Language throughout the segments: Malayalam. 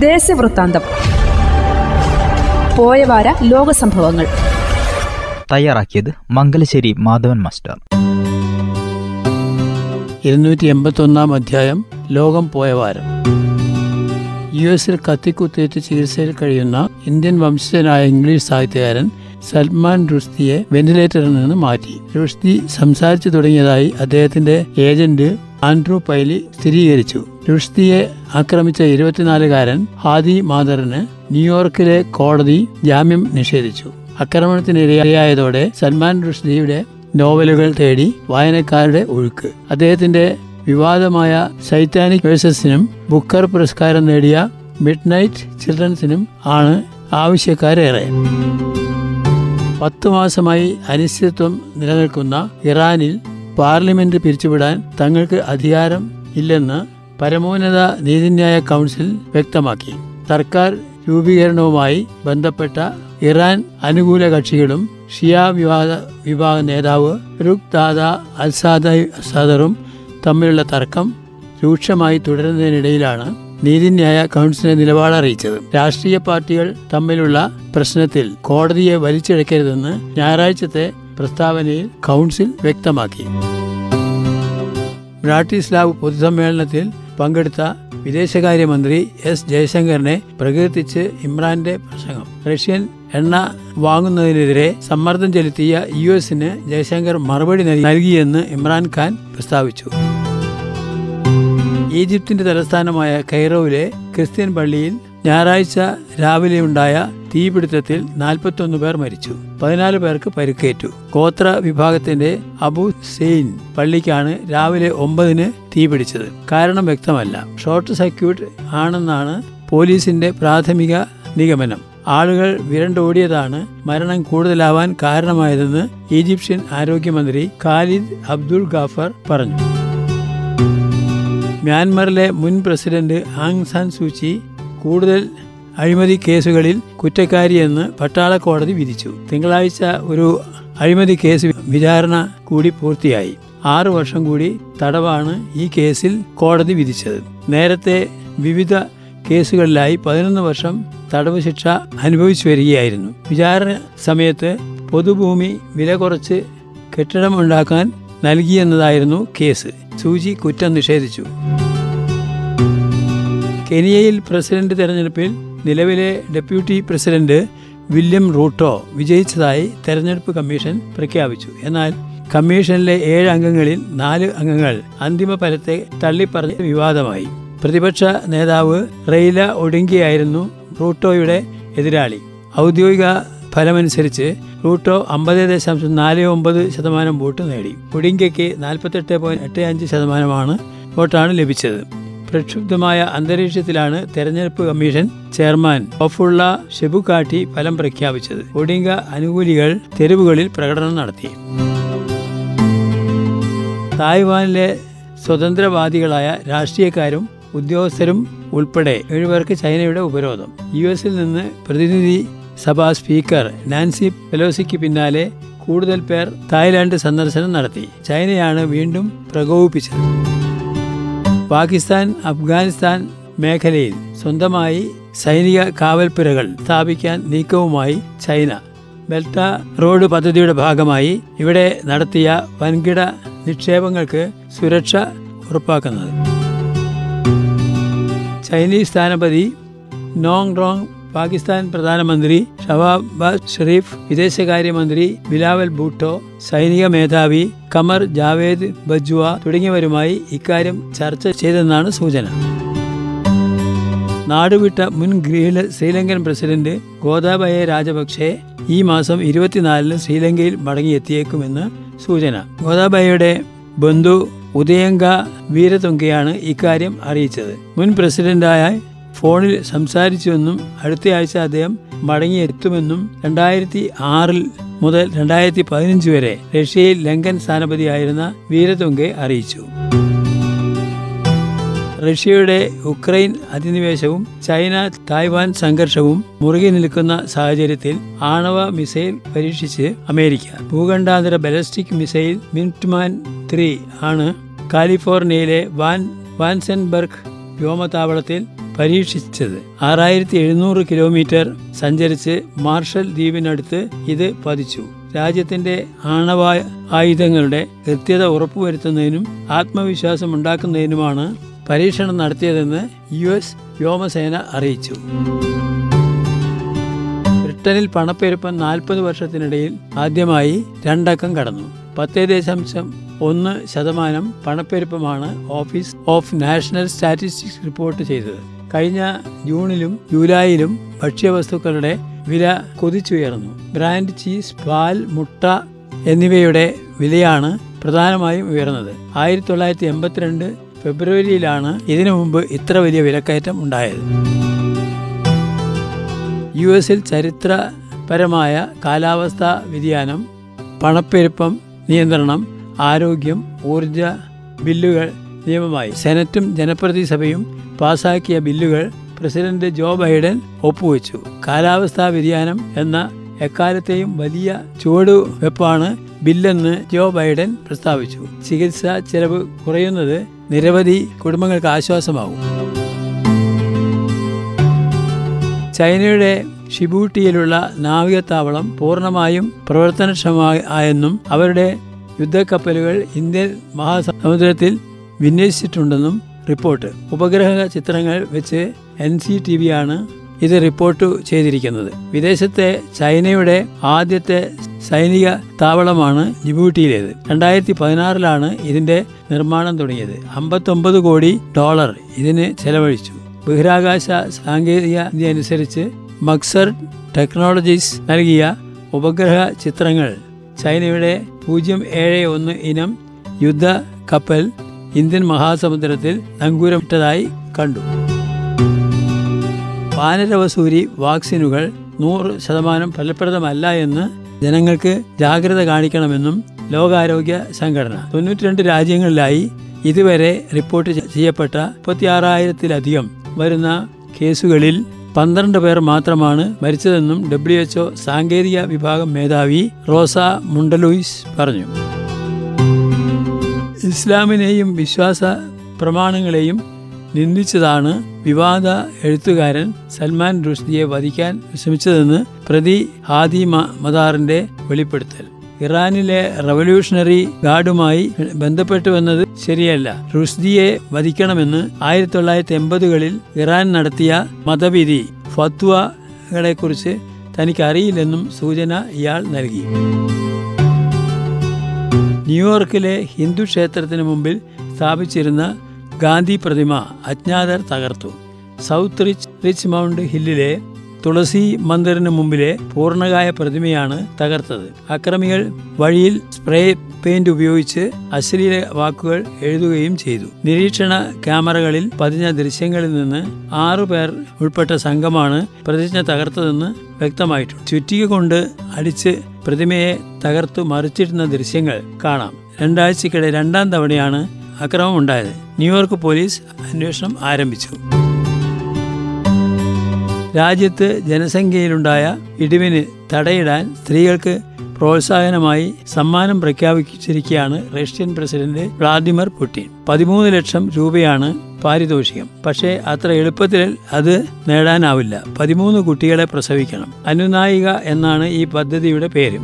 ദേശവൃത്താന്തം. പോയവാര ലോകസംഭവങ്ങൾ. തയ്യാറാക്കിയത് മംഗലശ്ശേരി മാധവൻ മാസ്റ്റർ. ഇരുന്നൂറ്റി എൺപത്തൊന്നാം അധ്യായം ലോകം പോയ വാരം യു എസിൽ കത്തിക്കുത്തേറ്റ് ചികിത്സയിൽ കഴിയുന്ന ഇന്ത്യൻ വംശജനായ ഇംഗ്ലീഷ് സാഹിത്യകാരൻ സൽമാൻ റുഷ്ദിയെ വെന്റിലേറ്ററിൽ നിന്ന് മാറ്റി. റുഷ്ദി സംസാരിച്ചു തുടങ്ങിയതായി അദ്ദേഹത്തിന്റെ ഏജന്റ് ആൻഡ്രൂ പൈലി സ്ഥിരീകരിച്ചു. രുഷ്തിയെ ആക്രമിച്ച ഇരുപത്തിനാലുകാരൻ ഹാദി മാദറിന് ന്യൂയോർക്കിലെ കോടതി ജാമ്യം നിഷേധിച്ചു. ആക്രമണത്തിനിരയായതോടെ സൽമാൻ റുഷ്ദിയുടെ നോവലുകൾ തേടി വായനക്കാരുടെ ഒഴുക്ക്. അദ്ദേഹത്തിന്റെ വിവാദമായ സൈറ്റാനിക് വേഴ്സസിനും ബുക്കർ പുരസ്കാരം നേടിയ മിഡ് നൈറ്റ് ചിൽഡ്രൻസിനും ആണ് ആവശ്യക്കാരേറെ. പത്തു മാസമായി അനിശ്ചിതത്വം നിലനിൽക്കുന്ന ഇറാനിൽ പാർലമെന്റ് പിരിച്ചുവിടാൻ തങ്ങൾക്ക് അധികാരം ഇല്ലെന്ന് പരമോന്നത നീതിന്യായ കൗൺസിൽ വ്യക്തമാക്കി. സർക്കാർ രൂപീകരണവുമായി ബന്ധപ്പെട്ട ഇറാൻ അനുകൂല കക്ഷികളും ഷിയ വിവാദ വിഭാഗ നേതാവ് റുഖ് ദാദ അൽസാദ സദറും തമ്മിലുള്ള തർക്കം രൂക്ഷമായി തുടരുന്നതിനിടയിലാണ് നീതിന്യായ കൗൺസിലിന്റെ നിലപാട് അറിയിച്ചത്. രാഷ്ട്രീയ പാർട്ടികൾ തമ്മിലുള്ള പ്രശ്നത്തിൽ കോടതിയെ വലിച്ചിഴക്കരുതെന്ന് ഞായറാഴ്ചത്തെ പ്രസ്താവനയിൽ കൗൺസിൽ വ്യക്തമാക്കി. ബ്രാട്ടിസ്ലാവ് പൊതുസമ്മേളനത്തിൽ പങ്കെടുത്ത വിദേശകാര്യമന്ത്രി എസ് ജയശങ്കറിനെ പ്രകീർത്തിച്ച് ഇമ്രാന്റെ പ്രസംഗം. റഷ്യൻ എണ്ണ വാങ്ങുന്നതിനെതിരെ സമ്മർദ്ദം ചെലുത്തിയ യു എസിന് ജയശങ്കർ മറുപടി നൽകിയെന്ന് ഇമ്രാൻഖാൻ പ്രസ്താവിച്ചു. ഈജിപ്തിന്റെ തലസ്ഥാനമായ കൈറോവിലെ ക്രിസ്ത്യൻ പള്ളിയിൽ ഞായറാഴ്ച രാവിലെ ഉണ്ടായ തീപിടുത്തത്തിൽ നാൽപ്പത്തൊന്ന് പേർ മരിച്ചു. പതിനാല് പേർക്ക് പരിക്കേറ്റു. ഗോത്ര വിഭാഗത്തിന്റെ അബു സെയിൻ പള്ളിക്കാണ് രാവിലെ ഒമ്പതിന് തീപിടിച്ചത്. കാരണം വ്യക്തമല്ല. ഷോർട്ട് സർക്യൂട്ട് ആണെന്നാണ് പോലീസിന്റെ പ്രാഥമിക നിഗമനം. ആളുകൾ വിരണ്ടോടിയതാണ് മരണം കൂടുതലാവാൻ കാരണമായതെന്ന് ഈജിപ്ഷ്യൻ ആരോഗ്യമന്ത്രി ഖാലിദ് അബ്ദുൾ ഗാഫർ പറഞ്ഞു. മ്യാൻമറിലെ മുൻ പ്രസിഡന്റ് ആങ് സാൻ സൂചി കൂടുതൽ അഴിമതി കേസുകളിൽ കുറ്റക്കാരിയെന്ന് പട്ടാള കോടതി വിധിച്ചു. തിങ്കളാഴ്ച ഒരു അഴിമതി കേസ് വിചാരണ കൂടി പൂർത്തിയായി. ആറു വർഷം കൂടി തടവാണ് ഈ കേസിൽ കോടതി വിധിച്ചത്. നേരത്തെ വിവിധ കേസുകളിലായി പതിനൊന്ന് വർഷം തടവ് ശിക്ഷ അനുഭവിച്ചു വരികയായിരുന്നു. വിചാരണ സമയത്ത് പൊതുഭൂമി വില കുറച്ച് കെട്ടിടമുണ്ടാക്കാൻ നൽകിയെന്നതായിരുന്നു കേസ്. സൂചി കുറ്റം നിഷേധിച്ചു. കെനിയയിൽ പ്രസിഡന്റ് തെരഞ്ഞെടുപ്പിൽ നിലവിലെ ഡെപ്യൂട്ടി പ്രസിഡന്റ് വില്യം റൂട്ടോ വിജയിച്ചതായി തെരഞ്ഞെടുപ്പ് കമ്മീഷൻ പ്രഖ്യാപിച്ചു. എന്നാൽ കമ്മീഷനിലെ ഏഴ് അംഗങ്ങളിൽ നാല് അംഗങ്ങൾ അന്തിമ ഫലത്തെ തള്ളിപ്പറഞ്ഞ് വിവാദമായി. പ്രതിപക്ഷ നേതാവ് റെയ്ല ഒഡിങ്കിയായിരുന്നു റൂട്ടോയുടെ എതിരാളി. ഔദ്യോഗിക ഫലമനുസരിച്ച് റൂട്ടോ അമ്പത് ദശാംശം നാല് ഒമ്പത് ശതമാനം വോട്ട് നേടി. ഒഡിങ്കയ്ക്ക് നാൽപ്പത്തെട്ട് പോയിന്റ് എട്ട് അഞ്ച് ശതമാനമാണ് വോട്ടാണ് ലഭിച്ചത്. പ്രക്ഷുബ്ധമായ അന്തരീക്ഷത്തിലാണ് തെരഞ്ഞെടുപ്പ് കമ്മീഷൻ ചെയർമാൻ ഒഫുള്ള ഷെബുകാട്ടി ഫലം പ്രഖ്യാപിച്ചത്. ഒഡിംഗ അനുകൂലികൾ തെരുവുകളിൽ പ്രകടനം നടത്തി. തായ്വാനിലെ സ്വതന്ത്രവാദികളായ രാഷ്ട്രീയക്കാരും ഉദ്യോഗസ്ഥരും ഉൾപ്പെടെ ഏഴുപേർക്ക് ചൈനയുടെ ഉപരോധം. യു എസിൽ നിന്ന് പ്രതിനിധി സഭാ സ്പീക്കർ നാൻസി പെലോസിക്ക് പിന്നാലെ കൂടുതൽ പേർ തായ്ലാന്റ് സന്ദർശനം നടത്തി. ചൈനയാണ് വീണ്ടും പ്രകോപിപ്പിച്ചത്. പാകിസ്ഥാൻ അഫ്ഗാനിസ്ഥാൻ മേഖലയിൽ സ്വന്തമായി സൈനിക കാവൽപ്പുരകൾ സ്ഥാപിക്കാൻ നീക്കവുമായി ചൈന. ബെൽറ്റ റോഡ് പദ്ധതിയുടെ ഭാഗമായി ഇവിടെ നടത്തിയ വൻകിട നിക്ഷേപങ്ങൾക്ക് സുരക്ഷ ഉറപ്പാക്കുന്നത്. ചൈനീസ് സ്ഥാനപതി നോങ് റോങ് പാകിസ്ഥാൻ പ്രധാനമന്ത്രി ഷവാബാസ് ഷെറീഫ് വിദേശകാര്യമന്ത്രി ബിലാവൽ ഭൂട്ടോ സൈനിക മേധാവി കമർ ജാവേദ് ബജ്വ തുടങ്ങിയവരുമായി ഇക്കാര്യം ചർച്ച ചെയ്തെന്നാണ് സൂചന. നാടുവിട്ട മുൻ ഗ്രീല ശ്രീലങ്കൻ പ്രസിഡന്റ് ഗോതാബയ രാജപക്ഷെ ഈ മാസം ഇരുപത്തിനാലിന് ശ്രീലങ്കയിൽ മടങ്ങിയെത്തിയേക്കുമെന്ന് സൂചന. ഗോതാബയയുടെ ബന്ധു ഉദയങ്ക വീരതുങ്കയാണ് ഇക്കാര്യം അറിയിച്ചത്. മുൻ പ്രസിഡന്റായ ഫോണിൽ സംസാരിച്ചുവെന്നും അടുത്തയാഴ്ച അദ്ദേഹം മടങ്ങിയെത്തുമെന്നും രണ്ടായിരത്തി ആറിൽ മുതൽ രണ്ടായിരത്തി പതിനഞ്ച് വരെ റഷ്യയിൽ ലങ്കൻ സ്ഥാനപതിയായിരുന്ന വീരതുങ്കെ അറിയിച്ചു. റഷ്യയുടെ ഉക്രൈൻ അധിനിവേശവും ചൈന തായ്വാൻ സംഘർഷവും മുറുകി നിൽക്കുന്ന സാഹചര്യത്തിൽ ആണവ മിസൈൽ പരീക്ഷിച്ച് അമേരിക്ക ഭൂഖണ്ഡാന്തര ബലസ്റ്റിക് മിസൈൽ മിന്റ്മാൻ ത്രീ ആണ് കാലിഫോർണിയയിലെ വാൻ വാൻസെൻബർഗ് വ്യോമതാവളത്തിൽ പരീക്ഷിച്ചത്. ആറായിരത്തി എഴുന്നൂറ് കിലോമീറ്റർ സഞ്ചരിച്ച് മാർഷൽ ദ്വീപിനടുത്ത് ഇത് പതിച്ചു. രാജ്യത്തിന്റെ ആണവ ആയുധങ്ങളുടെ കൃത്യത ഉറപ്പുവരുത്തുന്നതിനും ആത്മവിശ്വാസം ഉണ്ടാക്കുന്നതിനുമാണ് പരീക്ഷണം നടത്തിയതെന്ന് യു എസ് വ്യോമസേന അറിയിച്ചു. ബ്രിട്ടനിൽ പണപ്പെരുപ്പം നാൽപ്പത് വർഷത്തിനിടയിൽ ആദ്യമായി രണ്ടക്കം കടന്നു. പത്ത് ദശാംശം ഒന്ന് ശതമാനം പണപ്പെരുപ്പമാണ് office of national statistics report ചെയ്തത്. കഴിഞ്ഞ ജൂണിലും ജൂലൈയിലും ഭക്ഷ്യവസ്തുക്കളുടെ വില കുതിച്ചുയർന്നു. ബ്രാൻഡ് ചീസ് പാൽ മുട്ട എന്നിവയുടെ വിലയാണ് പ്രധാനമായും ഉയർന്നത്. ആയിരത്തി തൊള്ളായിരത്തി എൺപത്തിരണ്ട് ഫെബ്രുവരിയിലാണ് ഇതിനു മുമ്പ് ഇത്ര വലിയ വിലക്കയറ്റം ഉണ്ടായത്. യു എസിൽ ചരിത്രപരമായ കാലാവസ്ഥാ വ്യതിയാനം പണപ്പെരുപ്പം നിയന്ത്രണം ആരോഗ്യം ഊർജ ബില്ലുകൾ നിയമമായി സെനറ്റും ജനപ്രതിസഭയും പാസാക്കിയ ബില്ലുകൾ പ്രസിഡന്റ് ജോ ബൈഡൻ ഒപ്പുവെച്ചു. കാലാവസ്ഥാ വ്യതിയാനം എന്ന എക്കാലത്തെയും വലിയ ചുവടുവെപ്പാണ് ബില്ലെന്ന് ജോ ബൈഡൻ പ്രസ്താവിച്ചു. ചികിത്സാ ചെലവ് കുറയുന്നത് നിരവധി കുടുംബങ്ങൾക്ക് ആശ്വാസമാകും. ചൈനയുടെ ഷിബൂട്ടിയിലുള്ള നാവികത്താവളം പൂർണമായും പ്രവർത്തനക്ഷമമായെന്നും അവരുടെ യുദ്ധക്കപ്പലുകൾ ഇന്ത്യൻ മഹാസമുദ്രത്തിൽ വിന്യസിച്ചിട്ടുണ്ടെന്നും റിപ്പോർട്ട്. ഉപഗ്രഹ ചിത്രങ്ങൾ വെച്ച് എൻ സി ടി വി ആണ് ഇത് റിപ്പോർട്ട് ചെയ്തിരിക്കുന്നത്. വിദേശത്തെ ചൈനയുടെ ആദ്യത്തെ സൈനിക താവളമാണ് ജിബൂട്ടിയിലേത്. രണ്ടായിരത്തി പതിനാറിലാണ് ഇതിന്റെ നിർമ്മാണം തുടങ്ങിയത്. അമ്പത്തൊമ്പത് കോടി ഡോളർ ഇതിന് ചെലവഴിച്ചു. ബഹിരാകാശ സാങ്കേതിക അനുസരിച്ച് മക്സർ ടെക്നോളജീസ് നൽകിയ ഉപഗ്രഹ ചിത്രങ്ങൾ ചൈനയുടെ പൂജ്യം ഏഴ് ഒന്ന് ഇനം യുദ്ധ കപ്പൽ ഇന്ത്യൻ മഹാസമുദ്രത്തിൽ നങ്കൂരമിട്ടതായി കണ്ടു. വാനരവസൂരി വാക്സിനുകൾ നൂറ് ശതമാനം ഫലപ്രദമല്ല എന്ന് ജനങ്ങൾക്ക് ജാഗ്രത കാണിക്കണമെന്നും ലോകാരോഗ്യ സംഘടന തൊണ്ണൂറ്റിരണ്ട് രാജ്യങ്ങളിലായി ഇതുവരെ റിപ്പോർട്ട് ചെയ്യപ്പെട്ട മുപ്പത്തിയാറായിരത്തിലധികം വരുന്ന കേസുകളിൽ പന്ത്രണ്ട് പേർ മാത്രമാണ് മരിച്ചതെന്നും ഡബ്ല്യു എച്ച്ഒ സാങ്കേതിക വിഭാഗം മേധാവി റോസ മുണ്ടലൂയിസ് പറഞ്ഞു. ഇസ്ലാമിനെയും വിശ്വാസ പ്രമാണങ്ങളെയും നിന്ദിച്ചതാണ് വിവാദ എഴുത്തുകാരൻ സൽമാൻ റുഷ്ദിയെ വധിക്കാൻ ശ്രമിച്ചതെന്ന് പ്രതി ഹാദി മദാറിന്റെ വെളിപ്പെടുത്തൽ. ഇറാനിലെ റവല്യൂഷണറി ഗാർഡുമായി ബന്ധപ്പെട്ടുവെന്നത് ശരിയല്ല. റുഷ്ദിയെ വധിക്കണമെന്ന് ആയിരത്തി തൊള്ളായിരത്തി എൺപതുകളിൽ ഇറാൻ നടത്തിയ മതവിധി ഫത്വകളെക്കുറിച്ച് തനിക്കറിയില്ലെന്നും സൂചന ഇയാൾ നൽകി. ന്യൂയോർക്കിലെ ഹിന്ദു ക്ഷേത്രത്തിന് മുമ്പിൽ സ്ഥാപിച്ചിരുന്ന ഗാന്ധി പ്രതിമ അജ്ഞാതർ തകർത്തു. സൗത്ത് റിച്ച് റിച്ച് മൗണ്ട് ഹില്ലിലെ തുളസി മന്ദിറിന് മുമ്പിലെ പൂർണകായ പ്രതിമയാണ് തകർത്തത്. അക്രമികൾ വഴിയിൽ സ്പ്രേ പെയിന്റ് ഉപയോഗിച്ച് അശ്ലീല വാക്കുകൾ എഴുതുകയും ചെയ്തു. നിരീക്ഷണ ക്യാമറകളിൽ പതിഞ്ഞ ദൃശ്യങ്ങളിൽ നിന്ന് ആറു പേർ ഉൾപ്പെട്ട സംഘമാണ് പ്രതിജ്ഞ തകർത്തതെന്ന് വ്യക്തമായിട്ടുണ്ട്. ചുറ്റിക കൊണ്ട് അടിച്ച് പ്രതിമയെ തകർത്തു മറിച്ചിടുന്ന ദൃശ്യങ്ങൾ കാണാം. രണ്ടാഴ്ചക്കിടെ രണ്ടാം തവണയാണ് അക്രമം ഉണ്ടായത്. ന്യൂയോർക്ക് പോലീസ് അന്വേഷണം ആരംഭിച്ചു. രാജ്യത്ത് ജനസംഖ്യയിലുണ്ടായ ഇടിവിന് തടയിടാൻ സ്ത്രീകൾക്ക് പ്രോത്സാഹനമായി സമ്മാനം പ്രഖ്യാപിച്ചിരിക്കുകയാണ് റഷ്യൻ പ്രസിഡന്റ് വ്ളാദിമിർ പുടിൻ. പതിമൂന്ന് ലക്ഷം രൂപയാണ് പാരിതോഷികം. പക്ഷേ അത്ര എളുപ്പത്തിൽ അത് നേടാനാവില്ല. പതിമൂന്ന് കുട്ടികളെ പ്രസവിക്കണം. അനുനായിക എന്നാണ് ഈ പദ്ധതിയുടെ പേര്.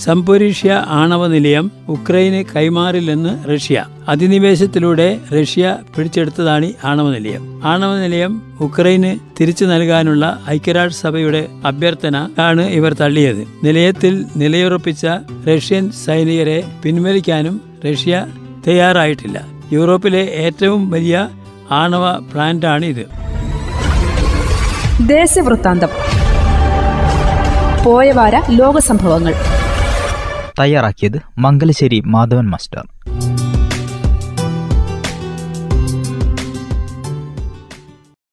സംപൊരീഷ്യ ആണവ നിലയം ഉക്രൈന് കൈമാറില്ലെന്ന് റഷ്യ. അധിനിവേശത്തിലൂടെ റഷ്യ പിടിച്ചെടുത്തതാണ് ആണവ നിലയം. ആണവ നിലയം ഉക്രൈന് തിരിച്ചു നൽകാനുള്ള ഐക്യരാഷ്ട്രസഭയുടെ അഭ്യർത്ഥന ആണ് ഇവർ തള്ളിയത്. നിലയത്തിൽ നിലയുറപ്പിച്ച റഷ്യൻ സൈനികരെ പിൻവലിക്കാനും റഷ്യ തയ്യാറായിട്ടില്ല. യൂറോപ്പിലെ ഏറ്റവും വലിയ ആണവ പ്ലാന്റാണ് ഇത്. പോയവാര ലോക സംഭവങ്ങൾ തയ്യാറാക്കിയത് മംഗലശ്ശേരി മാധവൻ മാസ്റ്റർ